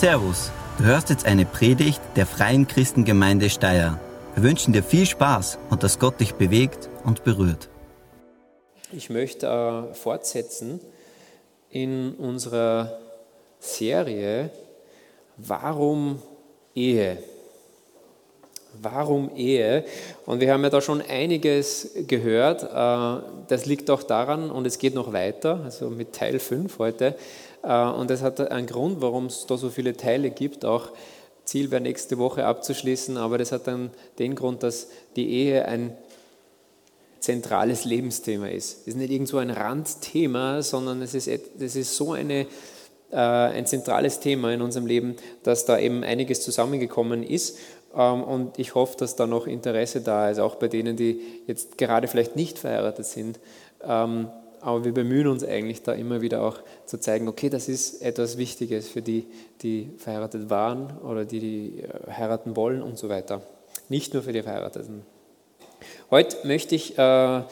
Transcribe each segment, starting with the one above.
Servus, du hörst jetzt eine Predigt der Freien Christengemeinde Steyr. Wir wünschen dir viel Spaß und dass Gott dich bewegt und berührt. Ich möchte äh, fortsetzen in unserer Serie Warum Ehe? Warum Ehe? Und wir haben ja da schon einiges gehört. Äh, das liegt auch daran, und es geht noch weiter, also mit Teil 5 heute, und das hat einen Grund, warum es da so viele Teile gibt. Auch Ziel wäre nächste Woche abzuschließen, aber das hat dann den Grund, dass die Ehe ein zentrales Lebensthema ist. Es ist nicht irgend so ein Randthema, sondern es ist, es ist so eine, äh, ein zentrales Thema in unserem Leben, dass da eben einiges zusammengekommen ist. Ähm, und ich hoffe, dass da noch Interesse da ist, auch bei denen, die jetzt gerade vielleicht nicht verheiratet sind. Ähm, aber wir bemühen uns eigentlich da immer wieder auch zu zeigen, okay, das ist etwas Wichtiges für die, die verheiratet waren oder die, die äh, heiraten wollen und so weiter. Nicht nur für die Verheirateten. Heute möchte ich äh,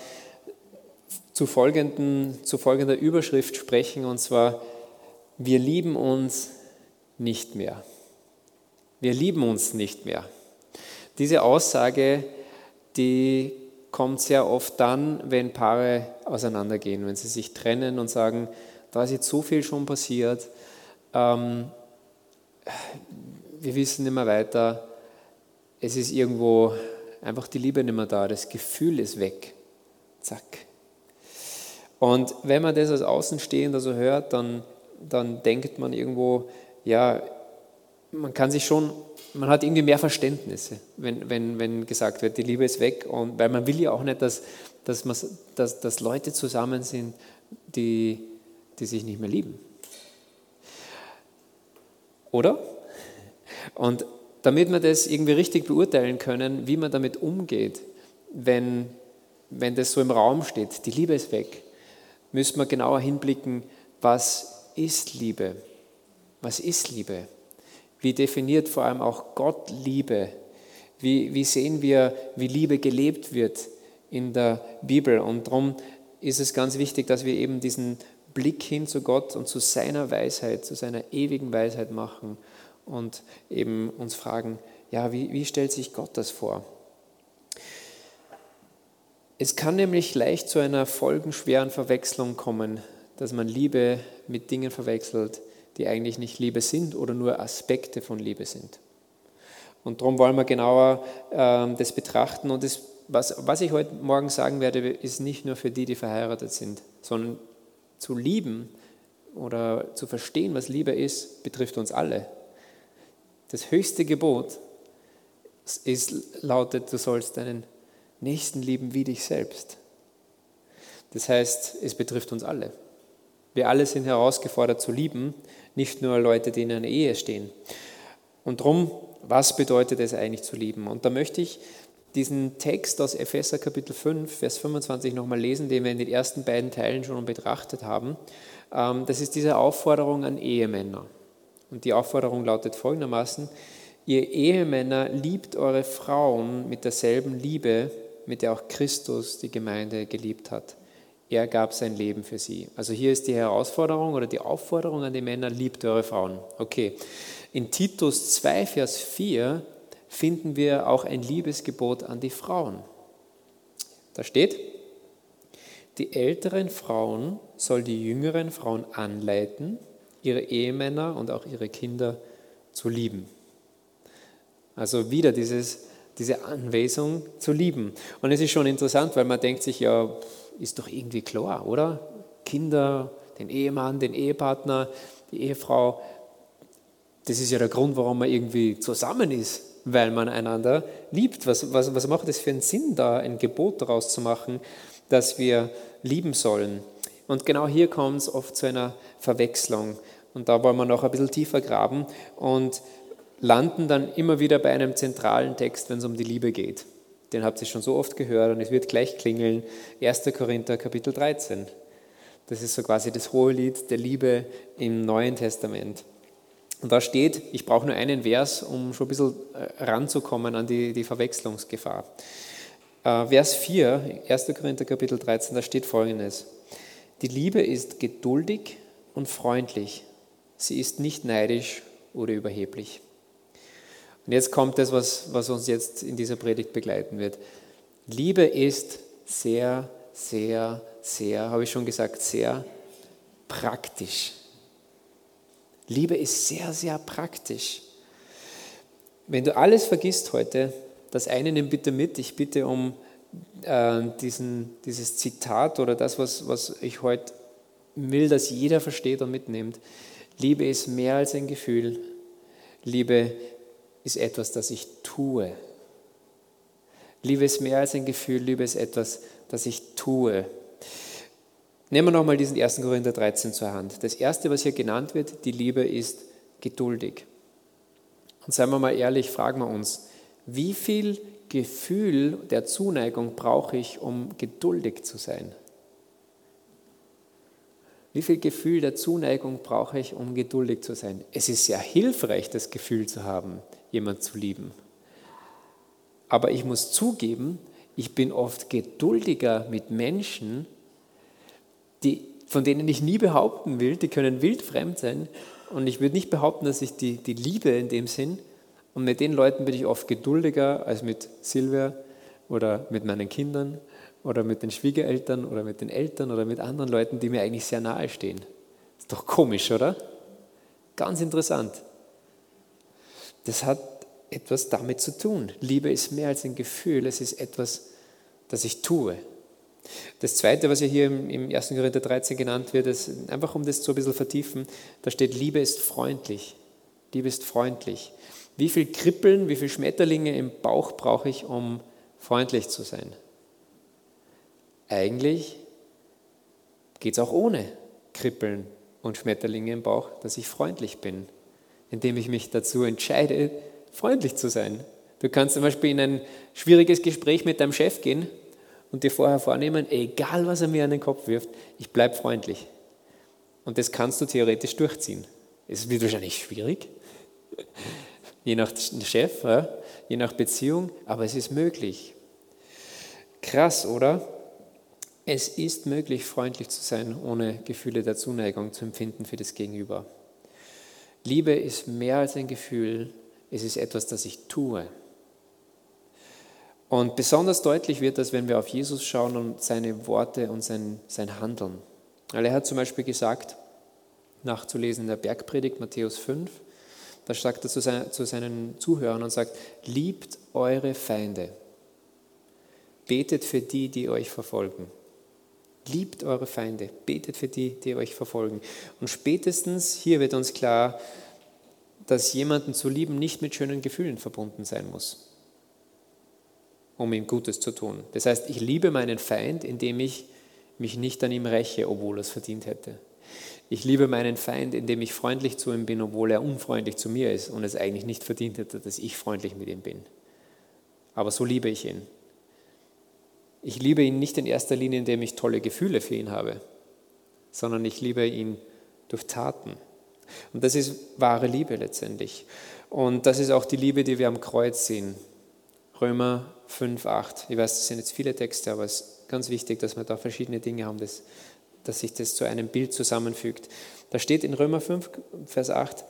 zu, folgenden, zu folgender Überschrift sprechen, und zwar, wir lieben uns nicht mehr. Wir lieben uns nicht mehr. Diese Aussage, die kommt sehr oft dann, wenn Paare auseinandergehen, wenn sie sich trennen und sagen, da ist jetzt so viel schon passiert, ähm, wir wissen nicht mehr weiter, es ist irgendwo einfach die Liebe nicht mehr da, das Gefühl ist weg. Zack. Und wenn man das als Außenstehender so hört, dann, dann denkt man irgendwo, ja, man kann sich schon man hat irgendwie mehr Verständnisse, wenn, wenn, wenn gesagt wird, die Liebe ist weg. Und, weil man will ja auch nicht, dass, dass, man, dass, dass Leute zusammen sind, die, die sich nicht mehr lieben. Oder? Und damit wir das irgendwie richtig beurteilen können, wie man damit umgeht, wenn, wenn das so im Raum steht, die Liebe ist weg, müssen wir genauer hinblicken, was ist Liebe? Was ist Liebe? Wie definiert vor allem auch Gott Liebe? Wie, wie sehen wir, wie Liebe gelebt wird in der Bibel? Und darum ist es ganz wichtig, dass wir eben diesen Blick hin zu Gott und zu seiner Weisheit, zu seiner ewigen Weisheit machen und eben uns fragen, ja, wie, wie stellt sich Gott das vor? Es kann nämlich leicht zu einer folgenschweren Verwechslung kommen, dass man Liebe mit Dingen verwechselt, die eigentlich nicht Liebe sind oder nur Aspekte von Liebe sind. Und darum wollen wir genauer äh, das betrachten. Und das, was, was ich heute Morgen sagen werde, ist nicht nur für die, die verheiratet sind, sondern zu lieben oder zu verstehen, was Liebe ist, betrifft uns alle. Das höchste Gebot ist, lautet, du sollst deinen Nächsten lieben wie dich selbst. Das heißt, es betrifft uns alle. Wir alle sind herausgefordert zu lieben, nicht nur Leute, die in einer Ehe stehen. Und darum, was bedeutet es eigentlich zu lieben? Und da möchte ich diesen Text aus Epheser Kapitel 5, Vers 25 nochmal lesen, den wir in den ersten beiden Teilen schon betrachtet haben. Ähm, das ist diese Aufforderung an Ehemänner. Und die Aufforderung lautet folgendermaßen, ihr Ehemänner liebt eure Frauen mit derselben Liebe, mit der auch Christus die Gemeinde geliebt hat. Er gab sein Leben für sie. Also hier ist die Herausforderung oder die Aufforderung an die Männer, liebt eure Frauen. Okay. In Titus 2, Vers 4 finden wir auch ein Liebesgebot an die Frauen. Da steht, die älteren Frauen soll die jüngeren Frauen anleiten, ihre Ehemänner und auch ihre Kinder zu lieben. Also wieder dieses, diese Anweisung zu lieben. Und es ist schon interessant, weil man denkt sich ja, ist doch irgendwie klar, oder? Kinder, den Ehemann, den Ehepartner, die Ehefrau, das ist ja der Grund, warum man irgendwie zusammen ist, weil man einander liebt. Was, was, was macht es für einen Sinn, da ein Gebot daraus zu machen, dass wir lieben sollen? Und genau hier kommt es oft zu einer Verwechslung. Und da wollen wir noch ein bisschen tiefer graben und landen dann immer wieder bei einem zentralen Text, wenn es um die Liebe geht. Den habt ihr schon so oft gehört und es wird gleich klingeln. 1. Korinther Kapitel 13. Das ist so quasi das hohe Lied der Liebe im Neuen Testament. Und da steht, ich brauche nur einen Vers, um schon ein bisschen äh, ranzukommen an die, die Verwechslungsgefahr. Äh, Vers 4, 1. Korinther Kapitel 13, da steht folgendes. Die Liebe ist geduldig und freundlich. Sie ist nicht neidisch oder überheblich. Und jetzt kommt das, was, was uns jetzt in dieser Predigt begleiten wird. Liebe ist sehr, sehr, sehr, habe ich schon gesagt, sehr praktisch. Liebe ist sehr, sehr praktisch. Wenn du alles vergisst heute, das eine nimm bitte mit. Ich bitte um äh, diesen, dieses Zitat oder das, was, was ich heute will, dass jeder versteht und mitnimmt. Liebe ist mehr als ein Gefühl. Liebe ist etwas, das ich tue. Liebe ist mehr als ein Gefühl, Liebe ist etwas, das ich tue. Nehmen wir nochmal diesen 1. Korinther 13 zur Hand. Das erste, was hier genannt wird, die Liebe ist geduldig. Und seien wir mal ehrlich, fragen wir uns, wie viel Gefühl der Zuneigung brauche ich, um geduldig zu sein? Wie viel Gefühl der Zuneigung brauche ich, um geduldig zu sein? Es ist sehr hilfreich, das Gefühl zu haben, jemand zu lieben. Aber ich muss zugeben, ich bin oft geduldiger mit Menschen, die, von denen ich nie behaupten will, die können wildfremd sein. Und ich würde nicht behaupten, dass ich die, die liebe in dem Sinn. Und mit den Leuten bin ich oft geduldiger als mit Silvia oder mit meinen Kindern oder mit den Schwiegereltern oder mit den Eltern oder mit anderen Leuten, die mir eigentlich sehr nahe stehen. Ist doch komisch, oder? Ganz interessant. Das hat etwas damit zu tun. Liebe ist mehr als ein Gefühl, es ist etwas, das ich tue. Das Zweite, was ja hier im 1. Korinther 13 genannt wird, ist einfach um das so ein bisschen vertiefen, da steht, Liebe ist freundlich. Liebe ist freundlich. Wie viel Kribbeln, wie viele Schmetterlinge im Bauch brauche ich, um freundlich zu sein? Eigentlich geht es auch ohne Kribbeln und Schmetterlinge im Bauch, dass ich freundlich bin, indem ich mich dazu entscheide, freundlich zu sein. Du kannst zum Beispiel in ein schwieriges Gespräch mit deinem Chef gehen und dir vorher vornehmen, egal was er mir an den Kopf wirft, ich bleibe freundlich. Und das kannst du theoretisch durchziehen. Es wird wahrscheinlich schwierig, je nach Chef, je nach Beziehung, aber es ist möglich. Krass, oder? Es ist möglich, freundlich zu sein, ohne Gefühle der Zuneigung zu empfinden für das Gegenüber. Liebe ist mehr als ein Gefühl, es ist etwas, das ich tue. Und besonders deutlich wird das, wenn wir auf Jesus schauen und seine Worte und sein, sein Handeln. Weil er hat zum Beispiel gesagt, nachzulesen in der Bergpredigt Matthäus 5, da sagt er zu, sein, zu seinen Zuhörern und sagt, liebt eure Feinde, betet für die, die euch verfolgen. Liebt eure Feinde, betet für die, die euch verfolgen. Und spätestens hier wird uns klar, dass jemanden zu lieben nicht mit schönen Gefühlen verbunden sein muss um ihm Gutes zu tun. Das heißt, ich liebe meinen Feind, indem ich mich nicht an ihm räche, obwohl er es verdient hätte. Ich liebe meinen Feind, indem ich freundlich zu ihm bin, obwohl er unfreundlich zu mir ist und es eigentlich nicht verdient hätte, dass ich freundlich mit ihm bin. Aber so liebe ich ihn. Ich liebe ihn nicht in erster Linie, indem ich tolle Gefühle für ihn habe, sondern ich liebe ihn durch Taten. Und das ist wahre Liebe letztendlich. Und das ist auch die Liebe, die wir am Kreuz sehen. Römer 5, 8. Ich weiß, das sind jetzt viele Texte, aber es ist ganz wichtig, dass wir da verschiedene Dinge haben, dass, dass sich das zu einem Bild zusammenfügt. Da steht in Römer 5, Vers 8,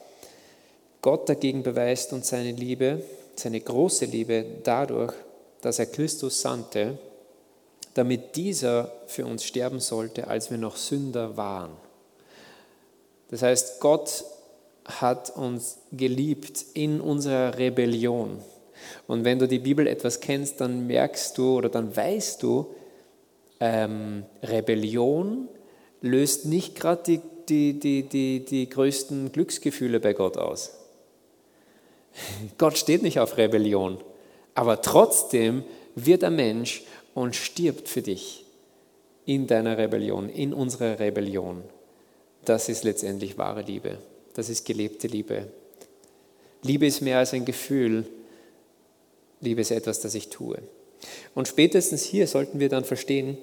Gott dagegen beweist uns seine Liebe, seine große Liebe dadurch, dass er Christus sandte, damit dieser für uns sterben sollte, als wir noch Sünder waren. Das heißt, Gott hat uns geliebt in unserer Rebellion. Und wenn du die Bibel etwas kennst, dann merkst du oder dann weißt du, ähm, Rebellion löst nicht gerade die, die, die, die, die größten Glücksgefühle bei Gott aus. Gott steht nicht auf Rebellion, aber trotzdem wird ein Mensch und stirbt für dich in deiner Rebellion, in unserer Rebellion. Das ist letztendlich wahre Liebe. Das ist gelebte Liebe. Liebe ist mehr als ein Gefühl, Liebe ist etwas, das ich tue. Und spätestens hier sollten wir dann verstehen,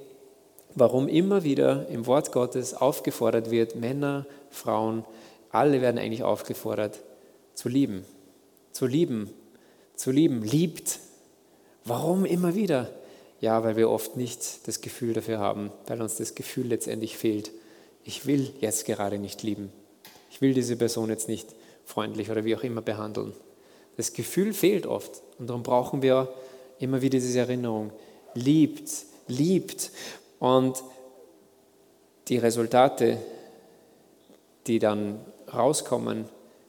warum immer wieder im Wort Gottes aufgefordert wird, Männer, Frauen, alle werden eigentlich aufgefordert, zu lieben. Zu lieben. Zu lieben. Liebt. Warum immer wieder? Ja, weil wir oft nicht das Gefühl dafür haben, weil uns das Gefühl letztendlich fehlt. Ich will jetzt gerade nicht lieben. Ich will diese Person jetzt nicht freundlich oder wie auch immer behandeln. Das Gefühl fehlt oft und darum brauchen wir immer wieder diese Erinnerung. Liebt, liebt. Und die Resultate, die dann rauskommen,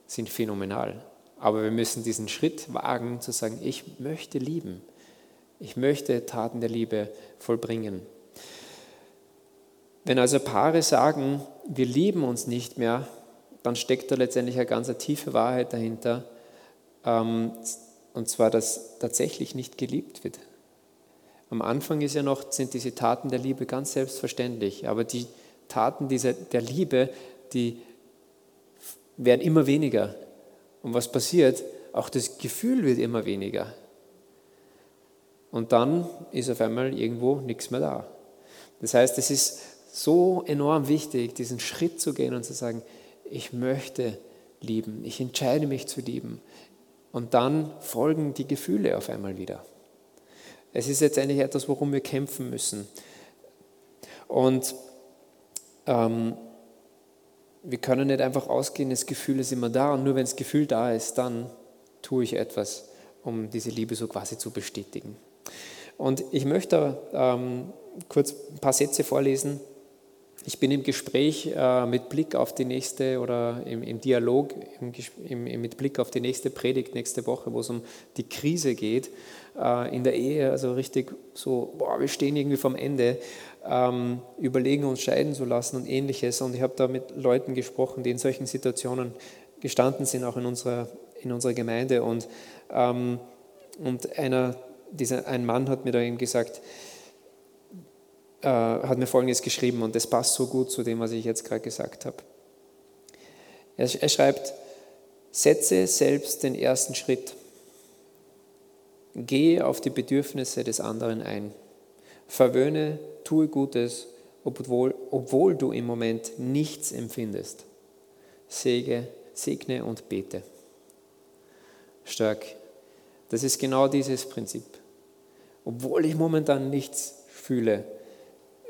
sind phänomenal. Aber wir müssen diesen Schritt wagen, zu sagen, ich möchte lieben. Ich möchte Taten der Liebe vollbringen. Wenn also Paare sagen, wir lieben uns nicht mehr, dann steckt da letztendlich eine ganz tiefe Wahrheit dahinter, ähm, und zwar, dass tatsächlich nicht geliebt wird. Am Anfang ist ja noch, sind diese Taten der Liebe ganz selbstverständlich, aber die Taten dieser, der Liebe, die werden immer weniger. Und was passiert? Auch das Gefühl wird immer weniger. Und dann ist auf einmal irgendwo nichts mehr da. Das heißt, es ist so enorm wichtig, diesen Schritt zu gehen und zu sagen, ich möchte lieben, ich entscheide mich zu lieben. Und dann folgen die Gefühle auf einmal wieder. Es ist letztendlich etwas, worum wir kämpfen müssen. Und ähm, wir können nicht einfach ausgehen, das Gefühl ist immer da und nur wenn das Gefühl da ist, dann tue ich etwas, um diese Liebe so quasi zu bestätigen. Und ich möchte ähm, kurz ein paar Sätze vorlesen. Ich bin im Gespräch äh, mit Blick auf die nächste oder im, im Dialog im, im, mit Blick auf die nächste Predigt nächste Woche, wo es um die Krise geht äh, in der Ehe, also richtig so, boah, wir stehen irgendwie vom Ende, ähm, überlegen uns scheiden zu lassen und ähnliches. Und ich habe da mit Leuten gesprochen, die in solchen Situationen gestanden sind, auch in unserer, in unserer Gemeinde. Und, ähm, und einer dieser, ein Mann hat mir da eben gesagt, äh, hat mir Folgendes geschrieben und das passt so gut zu dem, was ich jetzt gerade gesagt habe. Er, er schreibt, setze selbst den ersten Schritt. Gehe auf die Bedürfnisse des anderen ein. Verwöhne, tue Gutes, obwohl, obwohl du im Moment nichts empfindest. Sege, segne und bete. Stark. Das ist genau dieses Prinzip. Obwohl ich momentan nichts fühle,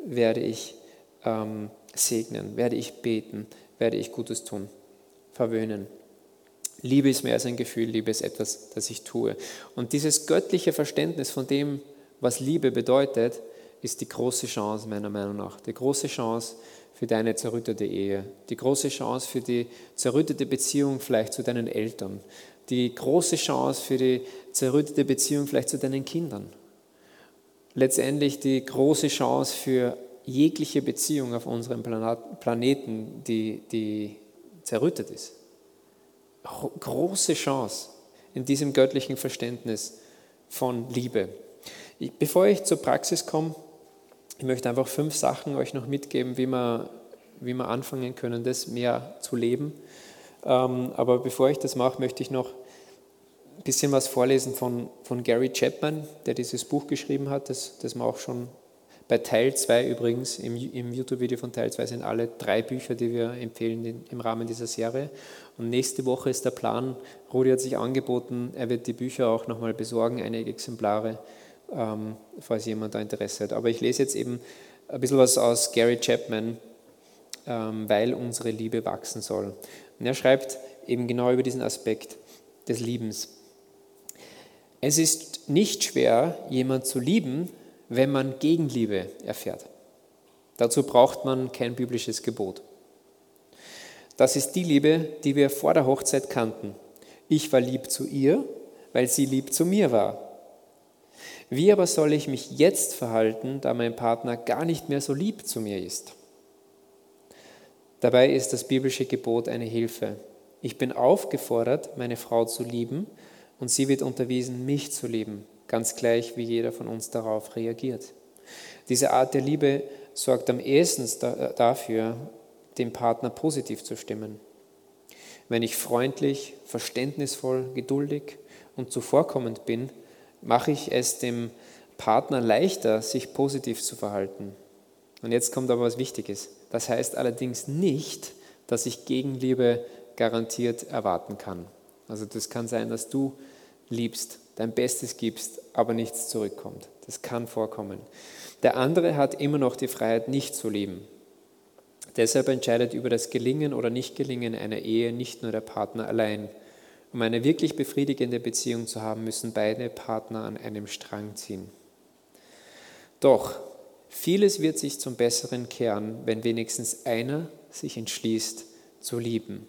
werde ich ähm, segnen, werde ich beten, werde ich Gutes tun, verwöhnen. Liebe ist mehr als ein Gefühl, Liebe ist etwas, das ich tue. Und dieses göttliche Verständnis von dem, was Liebe bedeutet, ist die große Chance meiner Meinung nach. Die große Chance für deine zerrüttete Ehe, die große Chance für die zerrüttete Beziehung vielleicht zu deinen Eltern, die große Chance für die zerrüttete Beziehung vielleicht zu deinen Kindern. Letztendlich die große Chance für jegliche Beziehung auf unserem Planeten, die, die zerrüttet ist. Große Chance in diesem göttlichen Verständnis von Liebe. Bevor ich zur Praxis komme, ich möchte einfach fünf Sachen euch noch mitgeben, wie wir, wie wir anfangen können, das mehr zu leben. Ähm, aber bevor ich das mache, möchte ich noch ein bisschen was vorlesen von, von Gary Chapman, der dieses Buch geschrieben hat, das, das wir auch schon bei Teil 2 übrigens, im, im YouTube-Video von Teil 2 sind alle drei Bücher, die wir empfehlen im Rahmen dieser Serie. Und nächste Woche ist der Plan, Rudi hat sich angeboten, er wird die Bücher auch nochmal besorgen, einige Exemplare, ähm, falls jemand da Interesse hat. Aber ich lese jetzt eben ein bisschen was aus Gary Chapman, weil unsere Liebe wachsen soll. Und er schreibt eben genau über diesen Aspekt des Liebens. Es ist nicht schwer, jemand zu lieben, wenn man Gegenliebe erfährt. Dazu braucht man kein biblisches Gebot. Das ist die Liebe, die wir vor der Hochzeit kannten. Ich war lieb zu ihr, weil sie lieb zu mir war. Wie aber soll ich mich jetzt verhalten, da mein Partner gar nicht mehr so lieb zu mir ist? Dabei ist das biblische Gebot eine Hilfe. Ich bin aufgefordert, meine Frau zu lieben, und sie wird unterwiesen, mich zu lieben, ganz gleich wie jeder von uns darauf reagiert. Diese Art der Liebe sorgt am ehesten dafür, dem Partner positiv zu stimmen. Wenn ich freundlich, verständnisvoll, geduldig und zuvorkommend bin, mache ich es dem Partner leichter, sich positiv zu verhalten. Und jetzt kommt aber was Wichtiges. Das heißt allerdings nicht, dass ich Gegenliebe garantiert erwarten kann. Also das kann sein, dass du liebst, dein Bestes gibst, aber nichts zurückkommt. Das kann vorkommen. Der andere hat immer noch die Freiheit, nicht zu lieben. Deshalb entscheidet über das Gelingen oder Nichtgelingen einer Ehe nicht nur der Partner allein. Um eine wirklich befriedigende Beziehung zu haben, müssen beide Partner an einem Strang ziehen. Doch vieles wird sich zum Besseren kehren, wenn wenigstens einer sich entschließt zu lieben.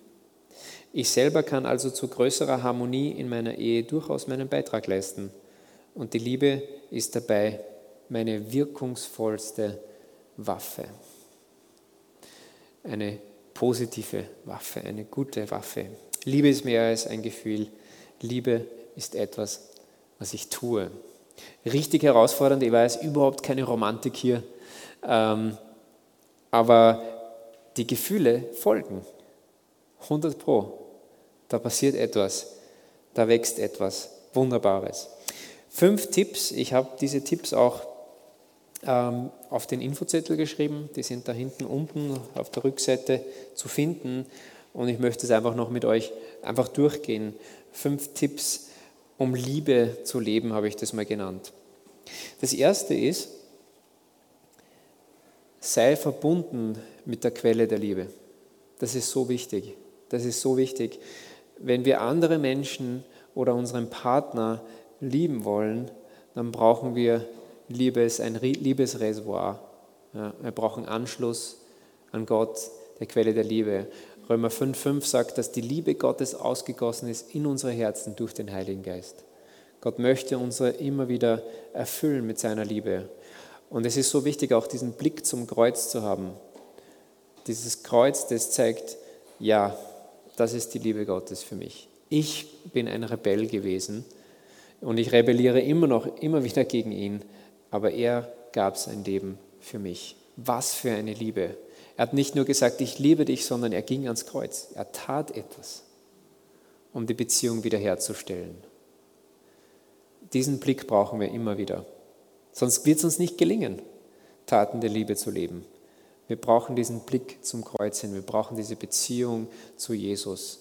Ich selber kann also zu größerer Harmonie in meiner Ehe durchaus meinen Beitrag leisten. Und die Liebe ist dabei meine wirkungsvollste Waffe eine positive Waffe, eine gute Waffe. Liebe ist mehr als ein Gefühl. Liebe ist etwas, was ich tue. Richtig herausfordernd, ich weiß, überhaupt keine Romantik hier, ähm, aber die Gefühle folgen. 100 Pro. Da passiert etwas, da wächst etwas Wunderbares. Fünf Tipps, ich habe diese Tipps auch ähm, auf den Infozettel geschrieben. Die sind da hinten unten auf der Rückseite zu finden. Und ich möchte es einfach noch mit euch einfach durchgehen. Fünf Tipps, um Liebe zu leben, habe ich das mal genannt. Das erste ist, sei verbunden mit der Quelle der Liebe. Das ist so wichtig. Das ist so wichtig. Wenn wir andere Menschen oder unseren Partner lieben wollen, dann brauchen wir Liebe ist ein Liebesreservoir. Ja, wir brauchen Anschluss an Gott, der Quelle der Liebe. Römer 5,5 sagt, dass die Liebe Gottes ausgegossen ist in unsere Herzen durch den Heiligen Geist. Gott möchte uns immer wieder erfüllen mit seiner Liebe. Und es ist so wichtig, auch diesen Blick zum Kreuz zu haben. Dieses Kreuz, das zeigt, ja, das ist die Liebe Gottes für mich. Ich bin ein Rebell gewesen und ich rebelliere immer noch, immer wieder gegen ihn aber er gab sein Leben für mich. Was für eine Liebe. Er hat nicht nur gesagt, ich liebe dich, sondern er ging ans Kreuz. Er tat etwas, um die Beziehung wiederherzustellen. Diesen Blick brauchen wir immer wieder. Sonst wird es uns nicht gelingen, Taten der Liebe zu leben. Wir brauchen diesen Blick zum Kreuz hin. Wir brauchen diese Beziehung zu Jesus,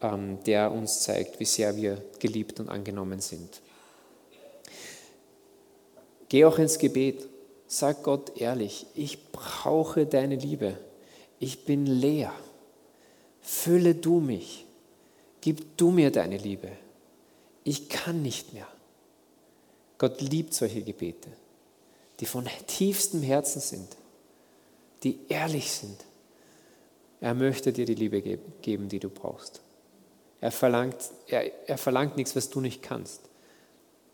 ähm, der uns zeigt, wie sehr wir geliebt und angenommen sind. Geh auch ins Gebet. Sag Gott ehrlich, ich brauche deine Liebe. Ich bin leer. Fülle du mich. Gib du mir deine Liebe. Ich kann nicht mehr. Gott liebt solche Gebete, die von tiefstem Herzen sind, die ehrlich sind. Er möchte dir die Liebe geben, die du brauchst. Er verlangt, er, er verlangt nichts, was du nicht kannst.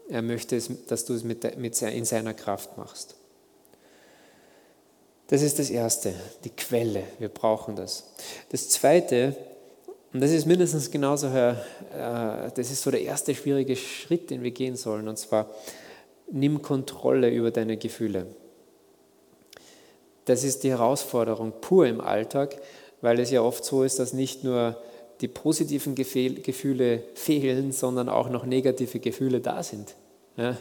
Er möchte, dass du es mit, mit, in seiner Kraft machst. Das ist das Erste, die Quelle. Wir brauchen das. Das Zweite, und das ist mindestens genauso, äh, das ist so der erste schwierige Schritt, den wir gehen sollen, und zwar, nimm Kontrolle über deine Gefühle. Das ist die Herausforderung pur im Alltag, weil es ja oft so ist, dass nicht nur die positiven Gefühle fehlen, sondern auch noch negative Gefühle da sind. Ja?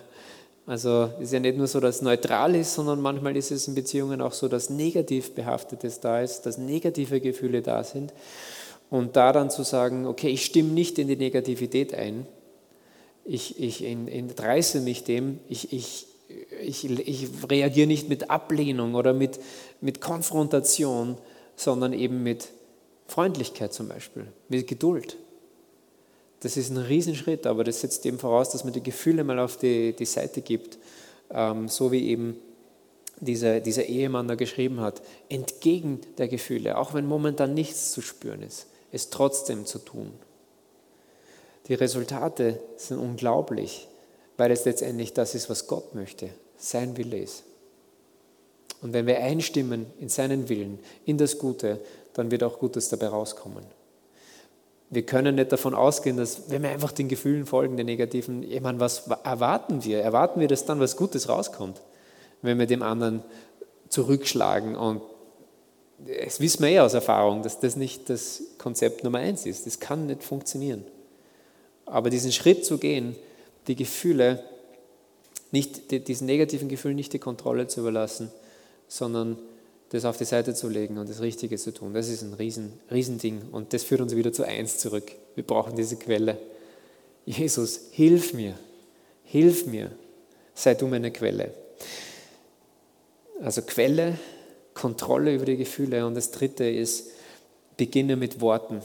Also ist ja nicht nur so, dass es neutral ist, sondern manchmal ist es in Beziehungen auch so, dass negativ behaftetes da ist, dass negative Gefühle da sind. Und da dann zu sagen, okay, ich stimme nicht in die Negativität ein, ich, ich entreiße mich dem, ich, ich, ich, ich reagiere nicht mit Ablehnung oder mit, mit Konfrontation, sondern eben mit Freundlichkeit zum Beispiel, mit Geduld. Das ist ein Riesenschritt, aber das setzt eben voraus, dass man die Gefühle mal auf die, die Seite gibt, ähm, so wie eben dieser, dieser Ehemann da geschrieben hat, entgegen der Gefühle, auch wenn momentan nichts zu spüren ist, es trotzdem zu tun. Die Resultate sind unglaublich, weil es letztendlich das ist, was Gott möchte, sein Wille ist. Und wenn wir einstimmen in seinen Willen, in das Gute, dann wird auch Gutes dabei rauskommen. Wir können nicht davon ausgehen, dass, wenn wir einfach den Gefühlen folgen, den negativen, ich meine, was erwarten wir? Erwarten wir, dass dann was Gutes rauskommt, wenn wir dem anderen zurückschlagen? Und das wissen wir eh aus Erfahrung, dass das nicht das Konzept Nummer eins ist. Das kann nicht funktionieren. Aber diesen Schritt zu gehen, die Gefühle, nicht, diesen negativen Gefühlen nicht die Kontrolle zu überlassen, sondern das auf die Seite zu legen und das Richtige zu tun. Das ist ein riesen, Riesending und das führt uns wieder zu eins zurück. Wir brauchen diese Quelle. Jesus, hilf mir, hilf mir, sei du meine Quelle. Also Quelle, Kontrolle über die Gefühle. Und das dritte ist, beginne mit Worten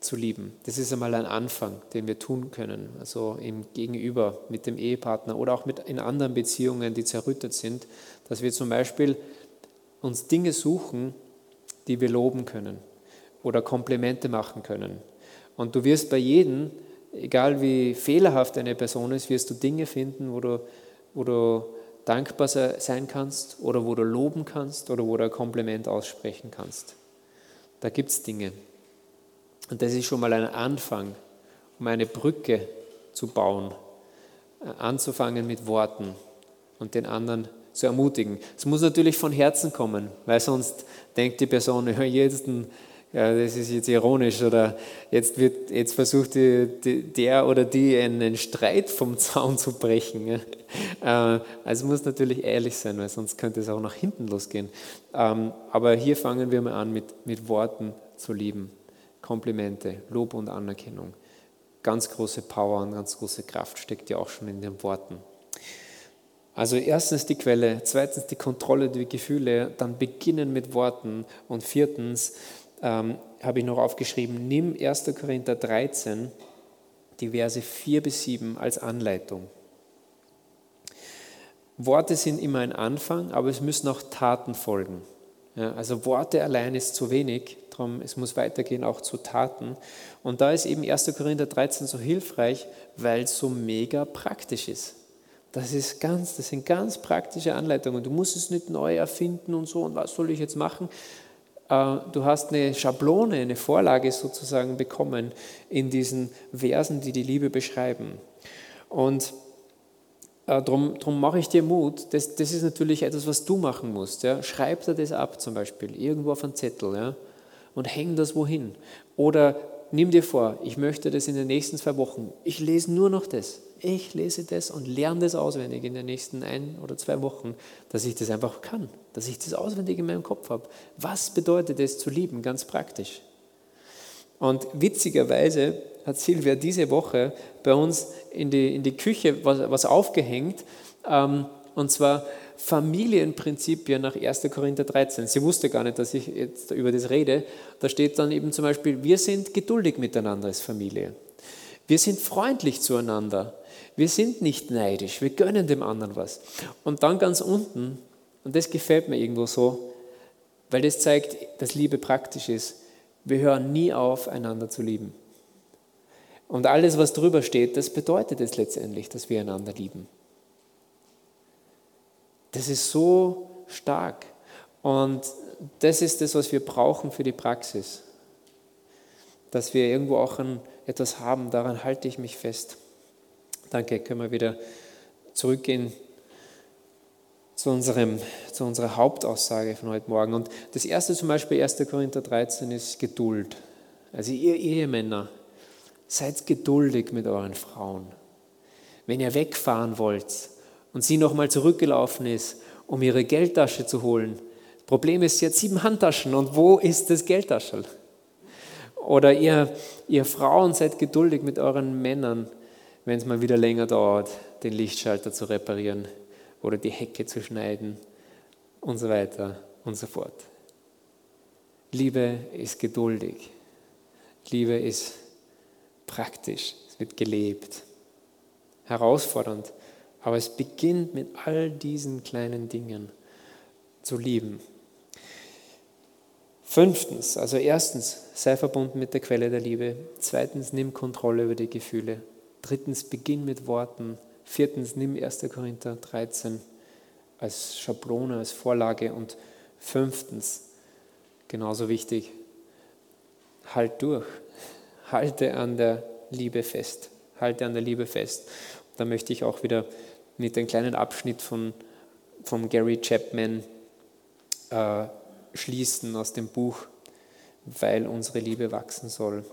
zu lieben. Das ist einmal ein Anfang, den wir tun können. Also im Gegenüber mit dem Ehepartner oder auch mit, in anderen Beziehungen, die zerrüttet sind, dass wir zum Beispiel uns Dinge suchen, die wir loben können oder Komplimente machen können. Und du wirst bei jedem, egal wie fehlerhaft eine Person ist, wirst du Dinge finden, wo du, wo du dankbar sein kannst oder wo du loben kannst oder wo du ein Kompliment aussprechen kannst. Da gibt es Dinge. Und das ist schon mal ein Anfang, um eine Brücke zu bauen, anzufangen mit Worten und den anderen zu ermutigen. Es muss natürlich von Herzen kommen, weil sonst denkt die Person, jetzt, ja, das ist jetzt ironisch oder jetzt, wird, jetzt versucht die, die, der oder die einen Streit vom Zaun zu brechen. Ja. Äh, also es muss natürlich ehrlich sein, weil sonst könnte es auch nach hinten losgehen. Ähm, aber hier fangen wir mal an, mit, mit Worten zu lieben. Komplimente, Lob und Anerkennung. Ganz große Power und ganz große Kraft steckt ja auch schon in den Worten. Also erstens die Quelle, zweitens die Kontrolle der Gefühle, dann beginnen mit Worten und viertens ähm, habe ich noch aufgeschrieben, nimm 1. Korinther 13, die Verse 4 bis 7 als Anleitung. Worte sind immer ein Anfang, aber es müssen auch Taten folgen. Ja, also Worte allein ist zu wenig, darum es muss weitergehen auch zu Taten. Und da ist eben 1. Korinther 13 so hilfreich, weil es so mega praktisch ist. Das, ist ganz, das sind ganz praktische Anleitungen. Du musst es nicht neu erfinden und so, und was soll ich jetzt machen? Äh, du hast eine Schablone, eine Vorlage sozusagen bekommen in diesen Versen, die die Liebe beschreiben. Und äh, darum, darum mache ich dir Mut. Das, das ist natürlich etwas, was du machen musst. Ja. Schreib dir das ab zum Beispiel, irgendwo auf einen Zettel ja, und häng das wohin. Oder nimm dir vor, ich möchte das in den nächsten zwei Wochen. Ich lese nur noch das ich lese das und lerne das auswendig in den nächsten ein oder zwei Wochen, dass ich das einfach kann, dass ich das auswendig in meinem Kopf habe. Was bedeutet es zu lieben, ganz praktisch? Und witzigerweise hat Silvia diese Woche bei uns in die, in die Küche was, was aufgehängt, ähm, und zwar Familienprinzipien nach 1. Korinther 13. Sie wusste gar nicht, dass ich jetzt über das rede. Da steht dann eben zum Beispiel, wir sind geduldig miteinander als Familie. Wir sind freundlich zueinander. Wir sind nicht neidisch, wir gönnen dem anderen was. Und dann ganz unten, und das gefällt mir irgendwo so, weil das zeigt, dass Liebe praktisch ist, wir hören nie auf, einander zu lieben. Und alles, was drüber steht, das bedeutet es letztendlich, dass wir einander lieben. Das ist so stark. Und das ist das, was wir brauchen für die Praxis. Dass wir irgendwo auch ein, etwas haben, daran halte ich mich fest. Danke, können wir wieder zurückgehen zu, unserem, zu unserer Hauptaussage von heute Morgen. Und das erste zum Beispiel, 1. Korinther 13, ist Geduld. Also ihr Ehemänner, seid geduldig mit euren Frauen. Wenn ihr wegfahren wollt und sie nochmal zurückgelaufen ist, um ihre Geldtasche zu holen, Problem ist, sie hat sieben Handtaschen und wo ist das Geldtaschel? Oder ihr, ihr Frauen seid geduldig mit euren Männern wenn es mal wieder länger dauert, den Lichtschalter zu reparieren oder die Hecke zu schneiden und so weiter und so fort. Liebe ist geduldig. Liebe ist praktisch. Es wird gelebt. Herausfordernd. Aber es beginnt mit all diesen kleinen Dingen zu lieben. Fünftens, also erstens, sei verbunden mit der Quelle der Liebe. Zweitens, nimm Kontrolle über die Gefühle. Drittens, beginn mit Worten. Viertens, nimm 1. Korinther 13 als Schablone, als Vorlage. Und fünftens, genauso wichtig, halt durch. Halte an der Liebe fest. Halte an der Liebe fest. Da möchte ich auch wieder mit einem kleinen Abschnitt von, von Gary Chapman äh, schließen aus dem Buch, weil unsere Liebe wachsen soll.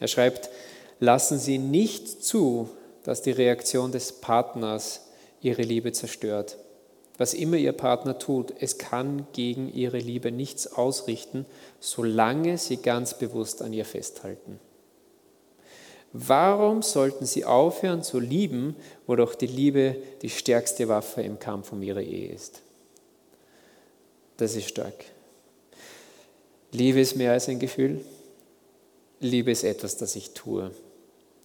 Er schreibt, lassen Sie nicht zu, dass die Reaktion des Partners Ihre Liebe zerstört. Was immer Ihr Partner tut, es kann gegen Ihre Liebe nichts ausrichten, solange Sie ganz bewusst an ihr festhalten. Warum sollten Sie aufhören zu lieben, wo doch die Liebe die stärkste Waffe im Kampf um Ihre Ehe ist? Das ist stark. Liebe ist mehr als ein Gefühl. Liebe ist etwas, das ich tue.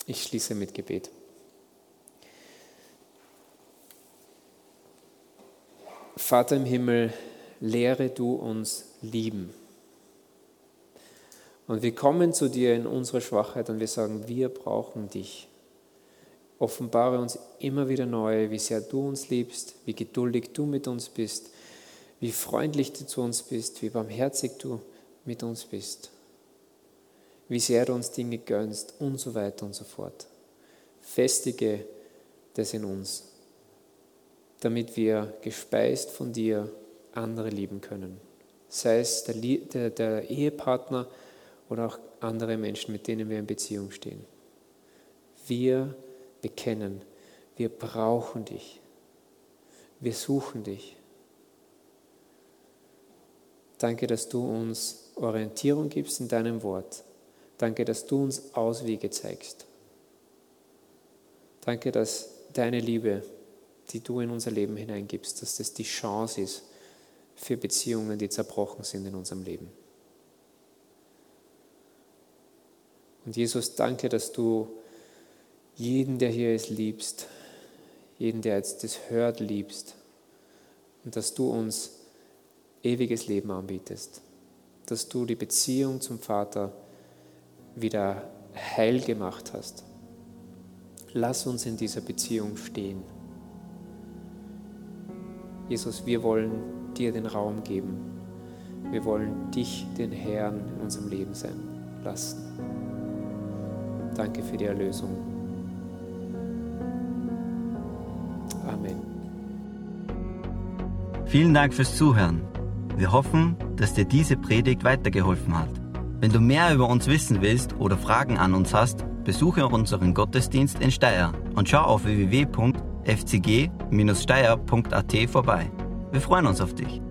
Ich schließe mit Gebet. Vater im Himmel, lehre du uns lieben. Und wir kommen zu dir in unserer Schwachheit und wir sagen, wir brauchen dich. Offenbare uns immer wieder neu, wie sehr du uns liebst, wie geduldig du mit uns bist, wie freundlich du zu uns bist, wie barmherzig du mit uns bist, wie sehr du uns Dinge gönnst und so weiter und so fort. Festige das in uns, damit wir gespeist von dir andere lieben können. Sei es der, der, der Ehepartner oder auch andere Menschen, mit denen wir in Beziehung stehen. Wir bekennen, wir brauchen dich. Wir suchen dich. Danke, dass du uns Orientierung gibst in deinem Wort. Danke, dass du uns Auswege zeigst. Danke, dass deine Liebe, die du in unser Leben hineingibst, dass das die Chance ist für Beziehungen, die zerbrochen sind in unserem Leben. Und Jesus, danke, dass du jeden, der hier ist, liebst, jeden, der jetzt das hört, liebst und dass du uns ewiges Leben anbietest, dass du die Beziehung zum Vater wieder heil gemacht hast. Lass uns in dieser Beziehung stehen. Jesus, wir wollen dir den Raum geben. Wir wollen dich, den Herrn, in unserem Leben sein lassen. Danke für die Erlösung. Amen. Vielen Dank fürs Zuhören. Wir hoffen, dass dir diese Predigt weitergeholfen hat. Wenn du mehr über uns wissen willst oder Fragen an uns hast, besuche unseren Gottesdienst in Steyr und schau auf www.fcg-steyr.at vorbei. Wir freuen uns auf dich.